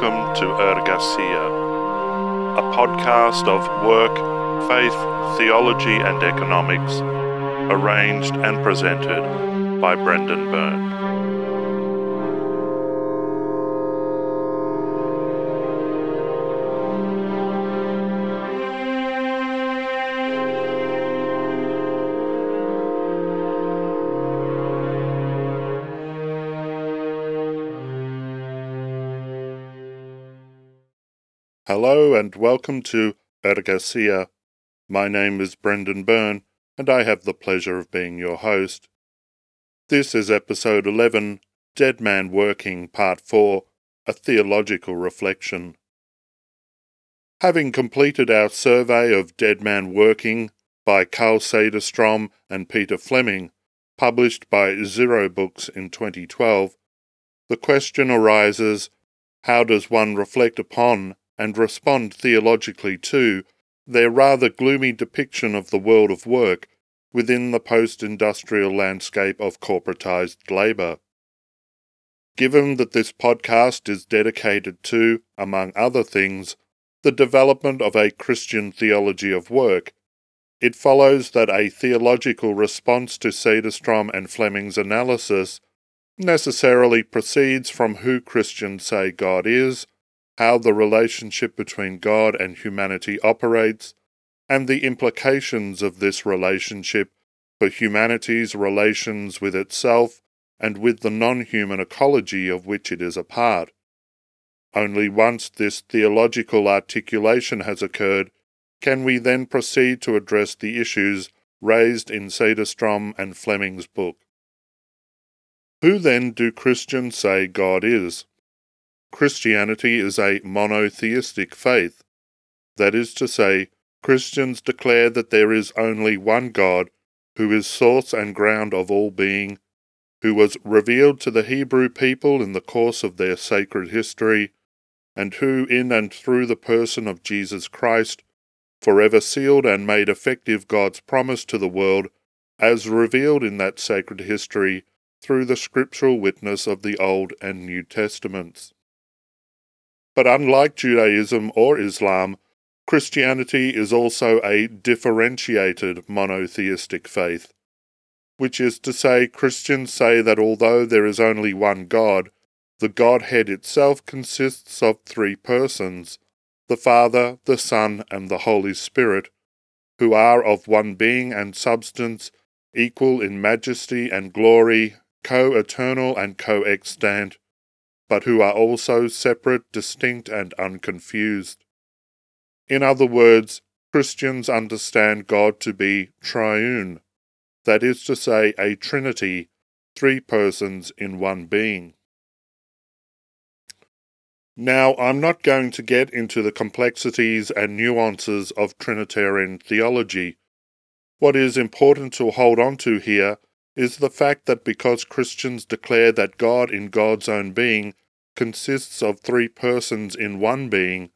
welcome to Ergasia, a podcast of work, faith, theology, and economics, arranged and presented by Brendan Byrne. Hello and welcome to Ergasia. My name is Brendan Byrne, and I have the pleasure of being your host. This is episode 11, Dead Man Working, Part 4, a theological reflection. Having completed our survey of Dead Man Working by Carl Cederstrom and Peter Fleming, published by Zero Books in 2012, the question arises how does one reflect upon and respond theologically to their rather gloomy depiction of the world of work within the post industrial landscape of corporatized labour. Given that this podcast is dedicated to, among other things, the development of a Christian theology of work, it follows that a theological response to Cederstrom and Fleming's analysis necessarily proceeds from who Christians say God is how the relationship between God and humanity operates, and the implications of this relationship for humanity's relations with itself and with the non human ecology of which it is a part. Only once this theological articulation has occurred can we then proceed to address the issues raised in Cederstrom and Fleming's book. Who then do Christians say God is? Christianity is a monotheistic faith. That is to say, Christians declare that there is only one God, who is source and ground of all being, who was revealed to the Hebrew people in the course of their sacred history, and who, in and through the person of Jesus Christ, forever sealed and made effective God's promise to the world, as revealed in that sacred history through the scriptural witness of the Old and New Testaments. But unlike Judaism or Islam, Christianity is also a differentiated monotheistic faith, which is to say, Christians say that although there is only one God, the Godhead itself consists of three persons the Father, the Son, and the Holy Spirit, who are of one being and substance, equal in majesty and glory, co eternal and co extant, but who are also separate, distinct, and unconfused. In other words, Christians understand God to be triune, that is to say, a trinity, three persons in one being. Now, I'm not going to get into the complexities and nuances of Trinitarian theology. What is important to hold on to here is the fact that because Christians declare that God in God's own being consists of three persons in one being,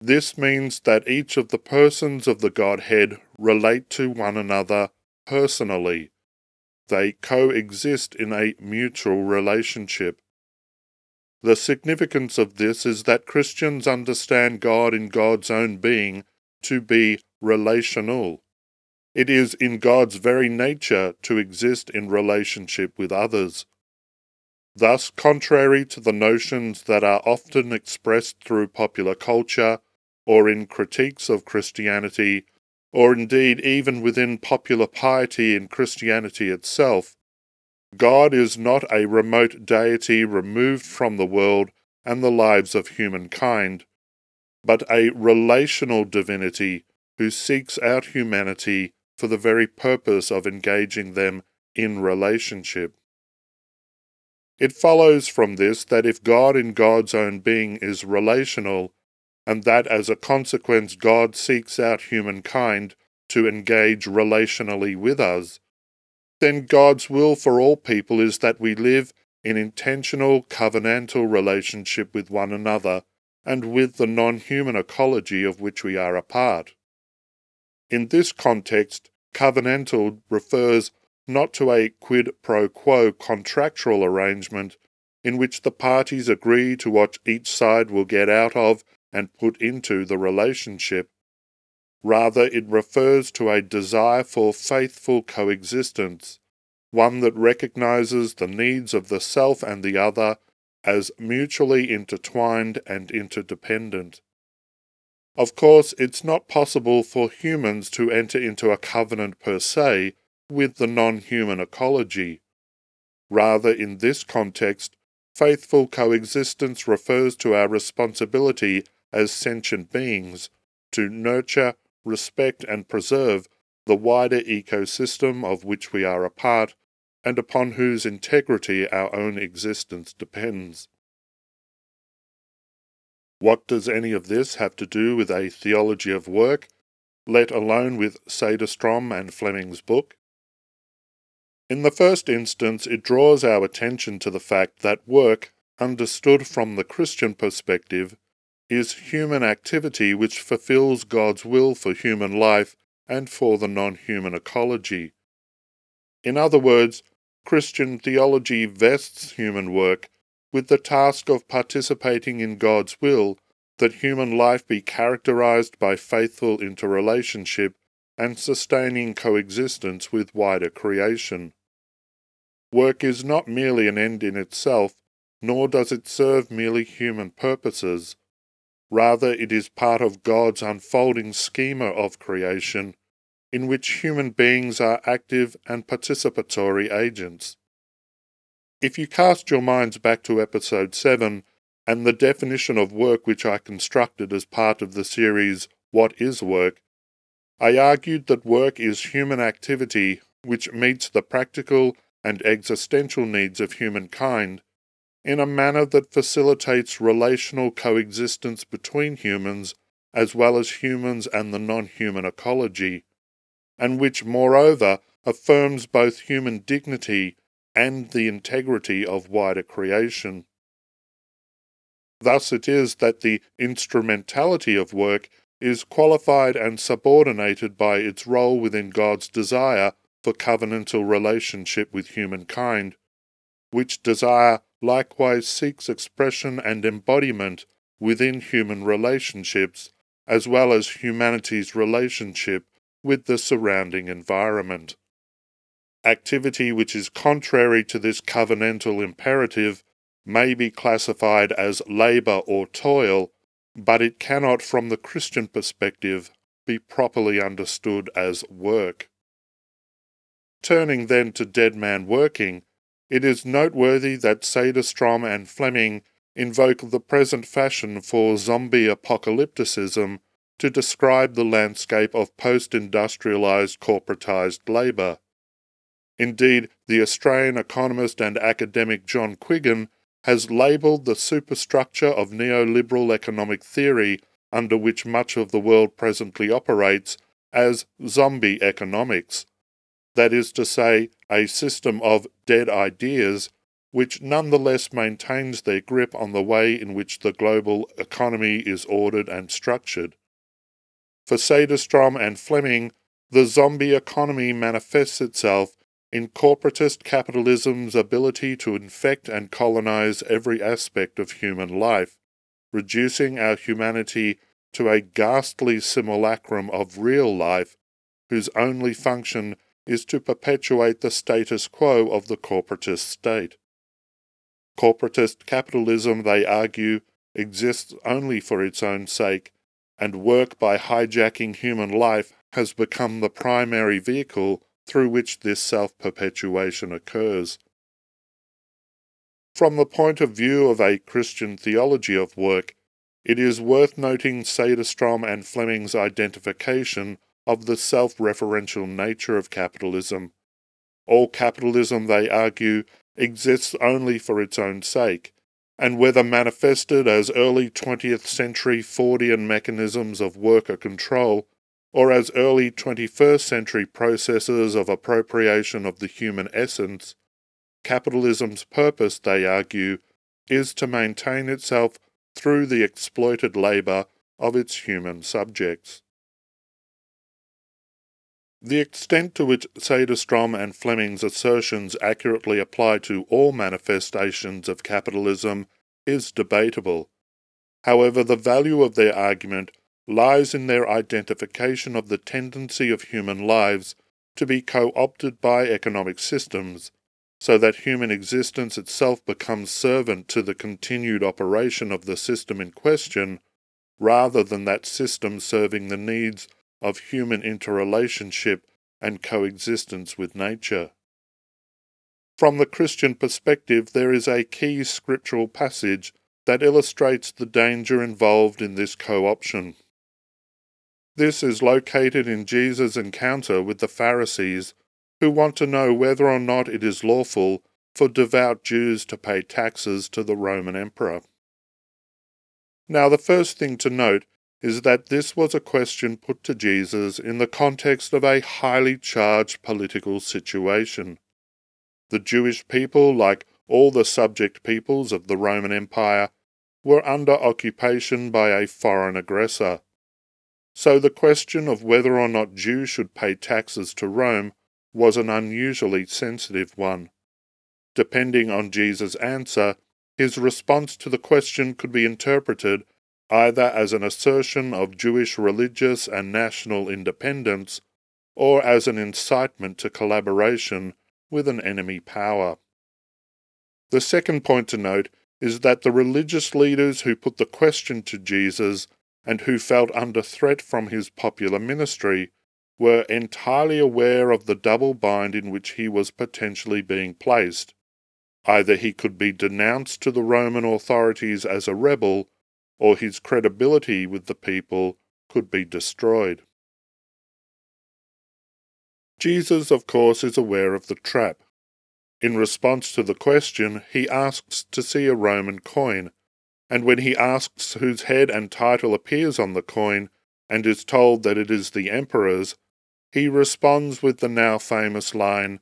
this means that each of the persons of the Godhead relate to one another personally. They coexist in a mutual relationship. The significance of this is that Christians understand God in God's own being to be relational. It is in God's very nature to exist in relationship with others. Thus, contrary to the notions that are often expressed through popular culture or in critiques of Christianity, or indeed even within popular piety in Christianity itself, God is not a remote deity removed from the world and the lives of humankind, but a relational divinity who seeks out humanity for the very purpose of engaging them in relationship. It follows from this that if God in God's own being is relational, and that as a consequence God seeks out humankind to engage relationally with us, then God's will for all people is that we live in intentional covenantal relationship with one another and with the non human ecology of which we are a part. In this context, covenantal refers not to a quid pro quo contractual arrangement, in which the parties agree to what each side will get out of and put into the relationship. Rather, it refers to a desire for faithful coexistence, one that recognizes the needs of the self and the other as mutually intertwined and interdependent. Of course, it's not possible for humans to enter into a covenant per se with the non human ecology. Rather, in this context, faithful coexistence refers to our responsibility as sentient beings to nurture, respect, and preserve the wider ecosystem of which we are a part and upon whose integrity our own existence depends. What does any of this have to do with a theology of work, let alone with Cederstrom and Fleming's book? In the first instance, it draws our attention to the fact that work, understood from the Christian perspective, is human activity which fulfills God's will for human life and for the non human ecology. In other words, Christian theology vests human work with the task of participating in God's will that human life be characterized by faithful interrelationship and sustaining coexistence with wider creation. Work is not merely an end in itself, nor does it serve merely human purposes. Rather, it is part of God's unfolding schema of creation, in which human beings are active and participatory agents. If you cast your minds back to episode 7 and the definition of work which I constructed as part of the series What is Work, I argued that work is human activity which meets the practical and existential needs of humankind in a manner that facilitates relational coexistence between humans as well as humans and the non human ecology, and which, moreover, affirms both human dignity and the integrity of wider creation. Thus it is that the instrumentality of work is qualified and subordinated by its role within God's desire for covenantal relationship with humankind, which desire likewise seeks expression and embodiment within human relationships, as well as humanity's relationship with the surrounding environment. Activity which is contrary to this covenantal imperative may be classified as labour or toil, but it cannot, from the Christian perspective, be properly understood as work. Turning then to Dead Man Working, it is noteworthy that Cederstrom and Fleming invoke the present fashion for zombie apocalypticism to describe the landscape of post industrialised corporatized labour. Indeed, the Australian economist and academic John Quiggin has labelled the superstructure of neoliberal economic theory under which much of the world presently operates as zombie economics. That is to say, a system of dead ideas which nonetheless maintains their grip on the way in which the global economy is ordered and structured. For Cederstrom and Fleming, the zombie economy manifests itself in corporatist capitalism's ability to infect and colonize every aspect of human life, reducing our humanity to a ghastly simulacrum of real life, whose only function is to perpetuate the status quo of the corporatist state. Corporatist capitalism, they argue, exists only for its own sake, and work by hijacking human life has become the primary vehicle through which this self perpetuation occurs. From the point of view of a Christian theology of work, it is worth noting Cederstrom and Fleming's identification of the self referential nature of capitalism. All capitalism, they argue, exists only for its own sake, and whether manifested as early 20th century Fordian mechanisms of worker control or as early 21st century processes of appropriation of the human essence, capitalism's purpose, they argue, is to maintain itself through the exploited labour of its human subjects. The extent to which Cederstrom and Fleming's assertions accurately apply to all manifestations of capitalism is debatable. However, the value of their argument lies in their identification of the tendency of human lives to be co opted by economic systems, so that human existence itself becomes servant to the continued operation of the system in question, rather than that system serving the needs of human interrelationship and coexistence with nature. From the Christian perspective, there is a key scriptural passage that illustrates the danger involved in this co option. This is located in Jesus' encounter with the Pharisees, who want to know whether or not it is lawful for devout Jews to pay taxes to the Roman Emperor. Now, the first thing to note is that this was a question put to Jesus in the context of a highly charged political situation. The Jewish people, like all the subject peoples of the Roman Empire, were under occupation by a foreign aggressor. So the question of whether or not Jews should pay taxes to Rome was an unusually sensitive one. Depending on Jesus' answer, his response to the question could be interpreted either as an assertion of Jewish religious and national independence or as an incitement to collaboration with an enemy power. The second point to note is that the religious leaders who put the question to Jesus and who felt under threat from his popular ministry were entirely aware of the double bind in which he was potentially being placed. Either he could be denounced to the Roman authorities as a rebel, or his credibility with the people could be destroyed. Jesus, of course, is aware of the trap. In response to the question, he asks to see a Roman coin, and when he asks whose head and title appears on the coin, and is told that it is the emperor's, he responds with the now famous line,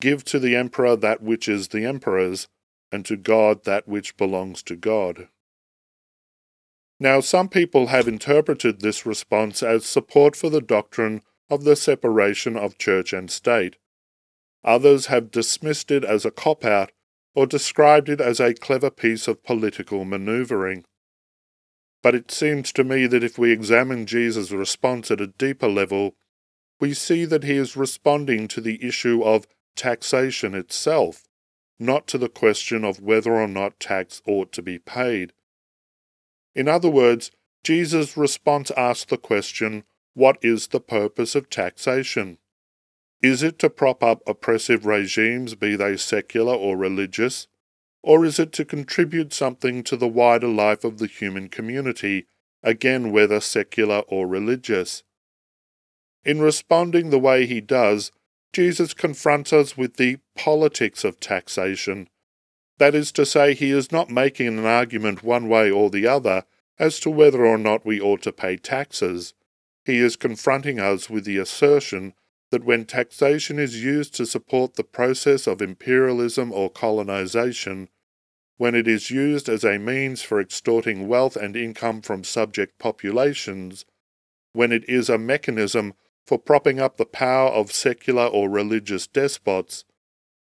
Give to the emperor that which is the emperor's, and to God that which belongs to God. Now, some people have interpreted this response as support for the doctrine of the separation of church and state. Others have dismissed it as a cop out or described it as a clever piece of political manoeuvring. But it seems to me that if we examine Jesus' response at a deeper level, we see that he is responding to the issue of taxation itself, not to the question of whether or not tax ought to be paid. In other words, Jesus' response asks the question, What is the purpose of taxation? Is it to prop up oppressive regimes, be they secular or religious? Or is it to contribute something to the wider life of the human community, again whether secular or religious? In responding the way he does, Jesus confronts us with the politics of taxation, that is to say, he is not making an argument one way or the other as to whether or not we ought to pay taxes. He is confronting us with the assertion that when taxation is used to support the process of imperialism or colonization, when it is used as a means for extorting wealth and income from subject populations, when it is a mechanism for propping up the power of secular or religious despots,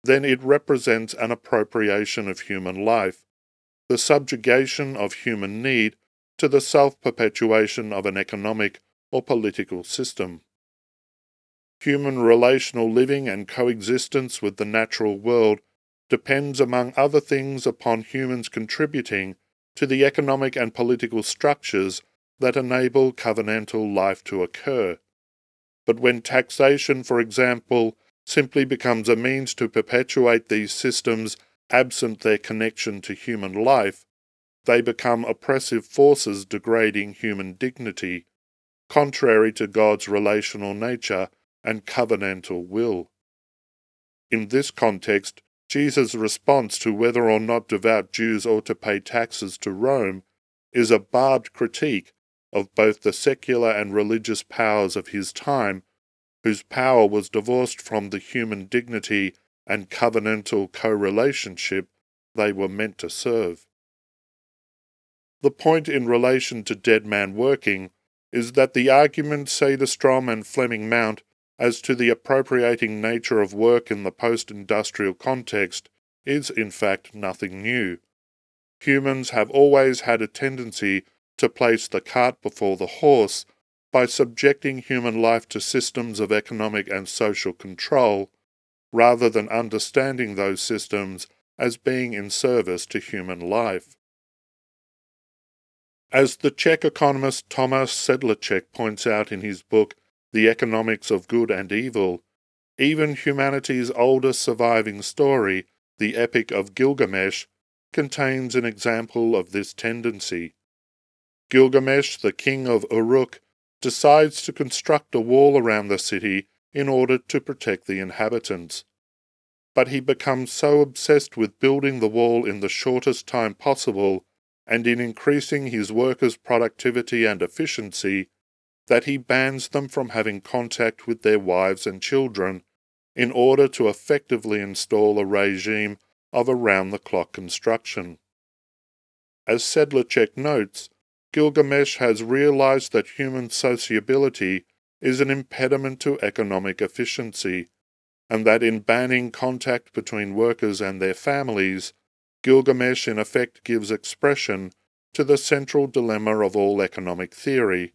then it represents an appropriation of human life, the subjugation of human need to the self perpetuation of an economic or political system. Human relational living and coexistence with the natural world depends, among other things, upon humans contributing to the economic and political structures that enable covenantal life to occur. But when taxation, for example, simply becomes a means to perpetuate these systems absent their connection to human life, they become oppressive forces degrading human dignity, contrary to God's relational nature and covenantal will. In this context, Jesus' response to whether or not devout Jews ought to pay taxes to Rome is a barbed critique of both the secular and religious powers of his time whose power was divorced from the human dignity and covenantal co-relationship they were meant to serve. The point in relation to Dead Man Working is that the arguments Cederstrom and Fleming mount as to the appropriating nature of work in the post industrial context is in fact nothing new. Humans have always had a tendency to place the cart before the horse by subjecting human life to systems of economic and social control, rather than understanding those systems as being in service to human life. As the Czech economist Thomas Sedlacek points out in his book The Economics of Good and Evil, even humanity's oldest surviving story, the Epic of Gilgamesh, contains an example of this tendency. Gilgamesh, the king of Uruk, decides to construct a wall around the city in order to protect the inhabitants. But he becomes so obsessed with building the wall in the shortest time possible and in increasing his workers' productivity and efficiency that he bans them from having contact with their wives and children in order to effectively install a regime of around the clock construction. As Sedlacek notes, Gilgamesh has realized that human sociability is an impediment to economic efficiency, and that in banning contact between workers and their families, Gilgamesh in effect gives expression to the central dilemma of all economic theory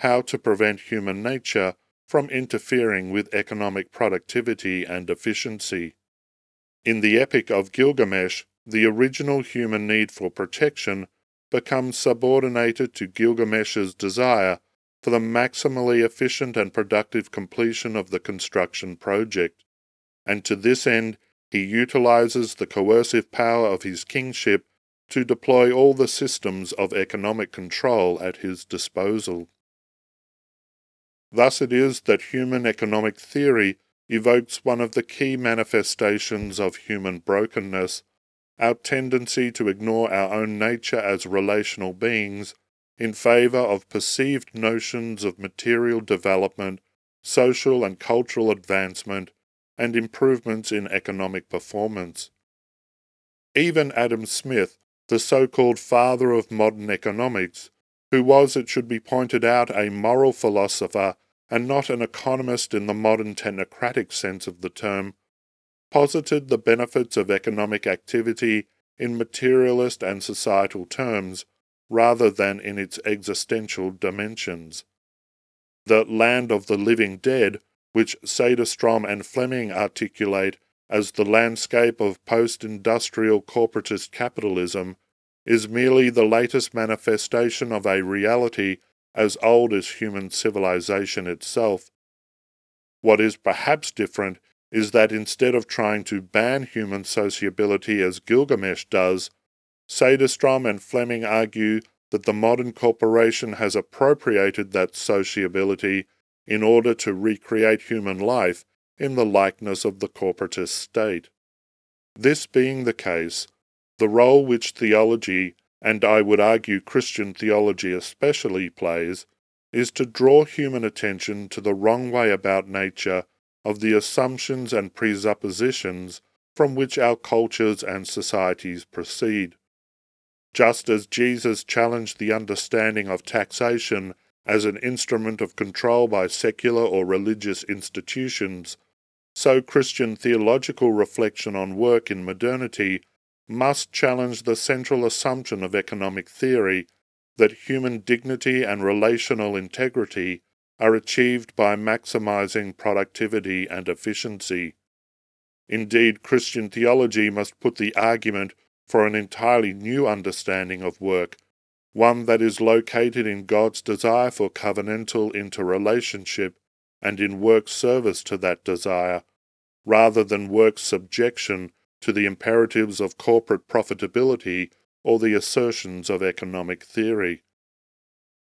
how to prevent human nature from interfering with economic productivity and efficiency. In the Epic of Gilgamesh, the original human need for protection becomes subordinated to Gilgamesh's desire for the maximally efficient and productive completion of the construction project, and to this end he utilizes the coercive power of his kingship to deploy all the systems of economic control at his disposal. Thus it is that human economic theory evokes one of the key manifestations of human brokenness our tendency to ignore our own nature as relational beings in favour of perceived notions of material development, social and cultural advancement, and improvements in economic performance. Even Adam Smith, the so called father of modern economics, who was, it should be pointed out, a moral philosopher and not an economist in the modern technocratic sense of the term, posited the benefits of economic activity in materialist and societal terms rather than in its existential dimensions. The land of the living dead, which Cederstrom and Fleming articulate as the landscape of post industrial corporatist capitalism, is merely the latest manifestation of a reality as old as human civilization itself. What is perhaps different is that instead of trying to ban human sociability as Gilgamesh does, Cederstrom and Fleming argue that the modern corporation has appropriated that sociability in order to recreate human life in the likeness of the corporatist state. This being the case, the role which theology, and I would argue Christian theology especially, plays is to draw human attention to the wrong way about nature of the assumptions and presuppositions from which our cultures and societies proceed. Just as Jesus challenged the understanding of taxation as an instrument of control by secular or religious institutions, so Christian theological reflection on work in modernity must challenge the central assumption of economic theory that human dignity and relational integrity are achieved by maximizing productivity and efficiency. Indeed, Christian theology must put the argument for an entirely new understanding of work, one that is located in God's desire for covenantal interrelationship and in work service to that desire, rather than work subjection to the imperatives of corporate profitability or the assertions of economic theory.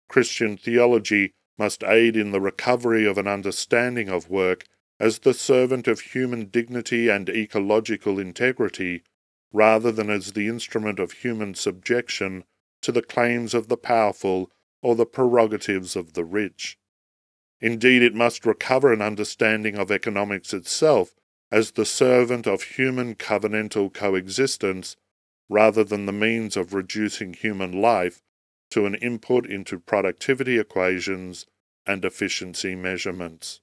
Christian theology must aid in the recovery of an understanding of work as the servant of human dignity and ecological integrity, rather than as the instrument of human subjection to the claims of the powerful or the prerogatives of the rich. Indeed, it must recover an understanding of economics itself as the servant of human covenantal coexistence, rather than the means of reducing human life to an input into productivity equations and efficiency measurements.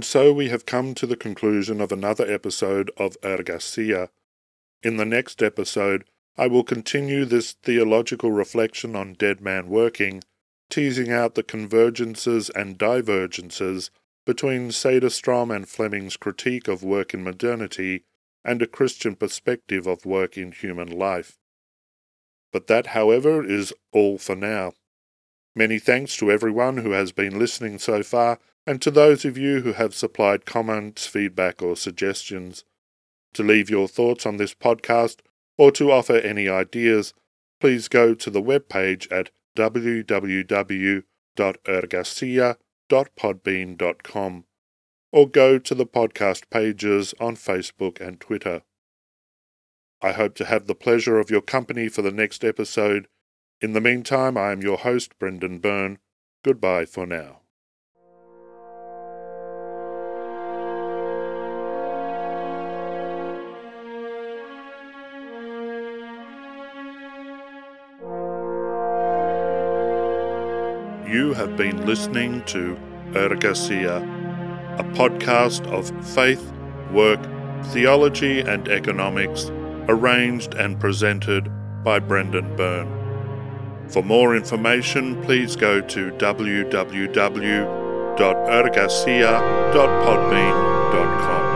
And so we have come to the conclusion of another episode of Ergasia. In the next episode, I will continue this theological reflection on Dead Man Working, teasing out the convergences and divergences between Cederstrom and Fleming's critique of work in modernity and a Christian perspective of work in human life. But that, however, is all for now. Many thanks to everyone who has been listening so far, and to those of you who have supplied comments, feedback, or suggestions. To leave your thoughts on this podcast or to offer any ideas, please go to the webpage at www.ergasia.podbean.com or go to the podcast pages on Facebook and Twitter. I hope to have the pleasure of your company for the next episode. In the meantime, I am your host, Brendan Byrne. Goodbye for now. You have been listening to Ergasia, a podcast of faith, work, theology, and economics, arranged and presented by Brendan Byrne. For more information, please go to www.ergasia.podbean.com.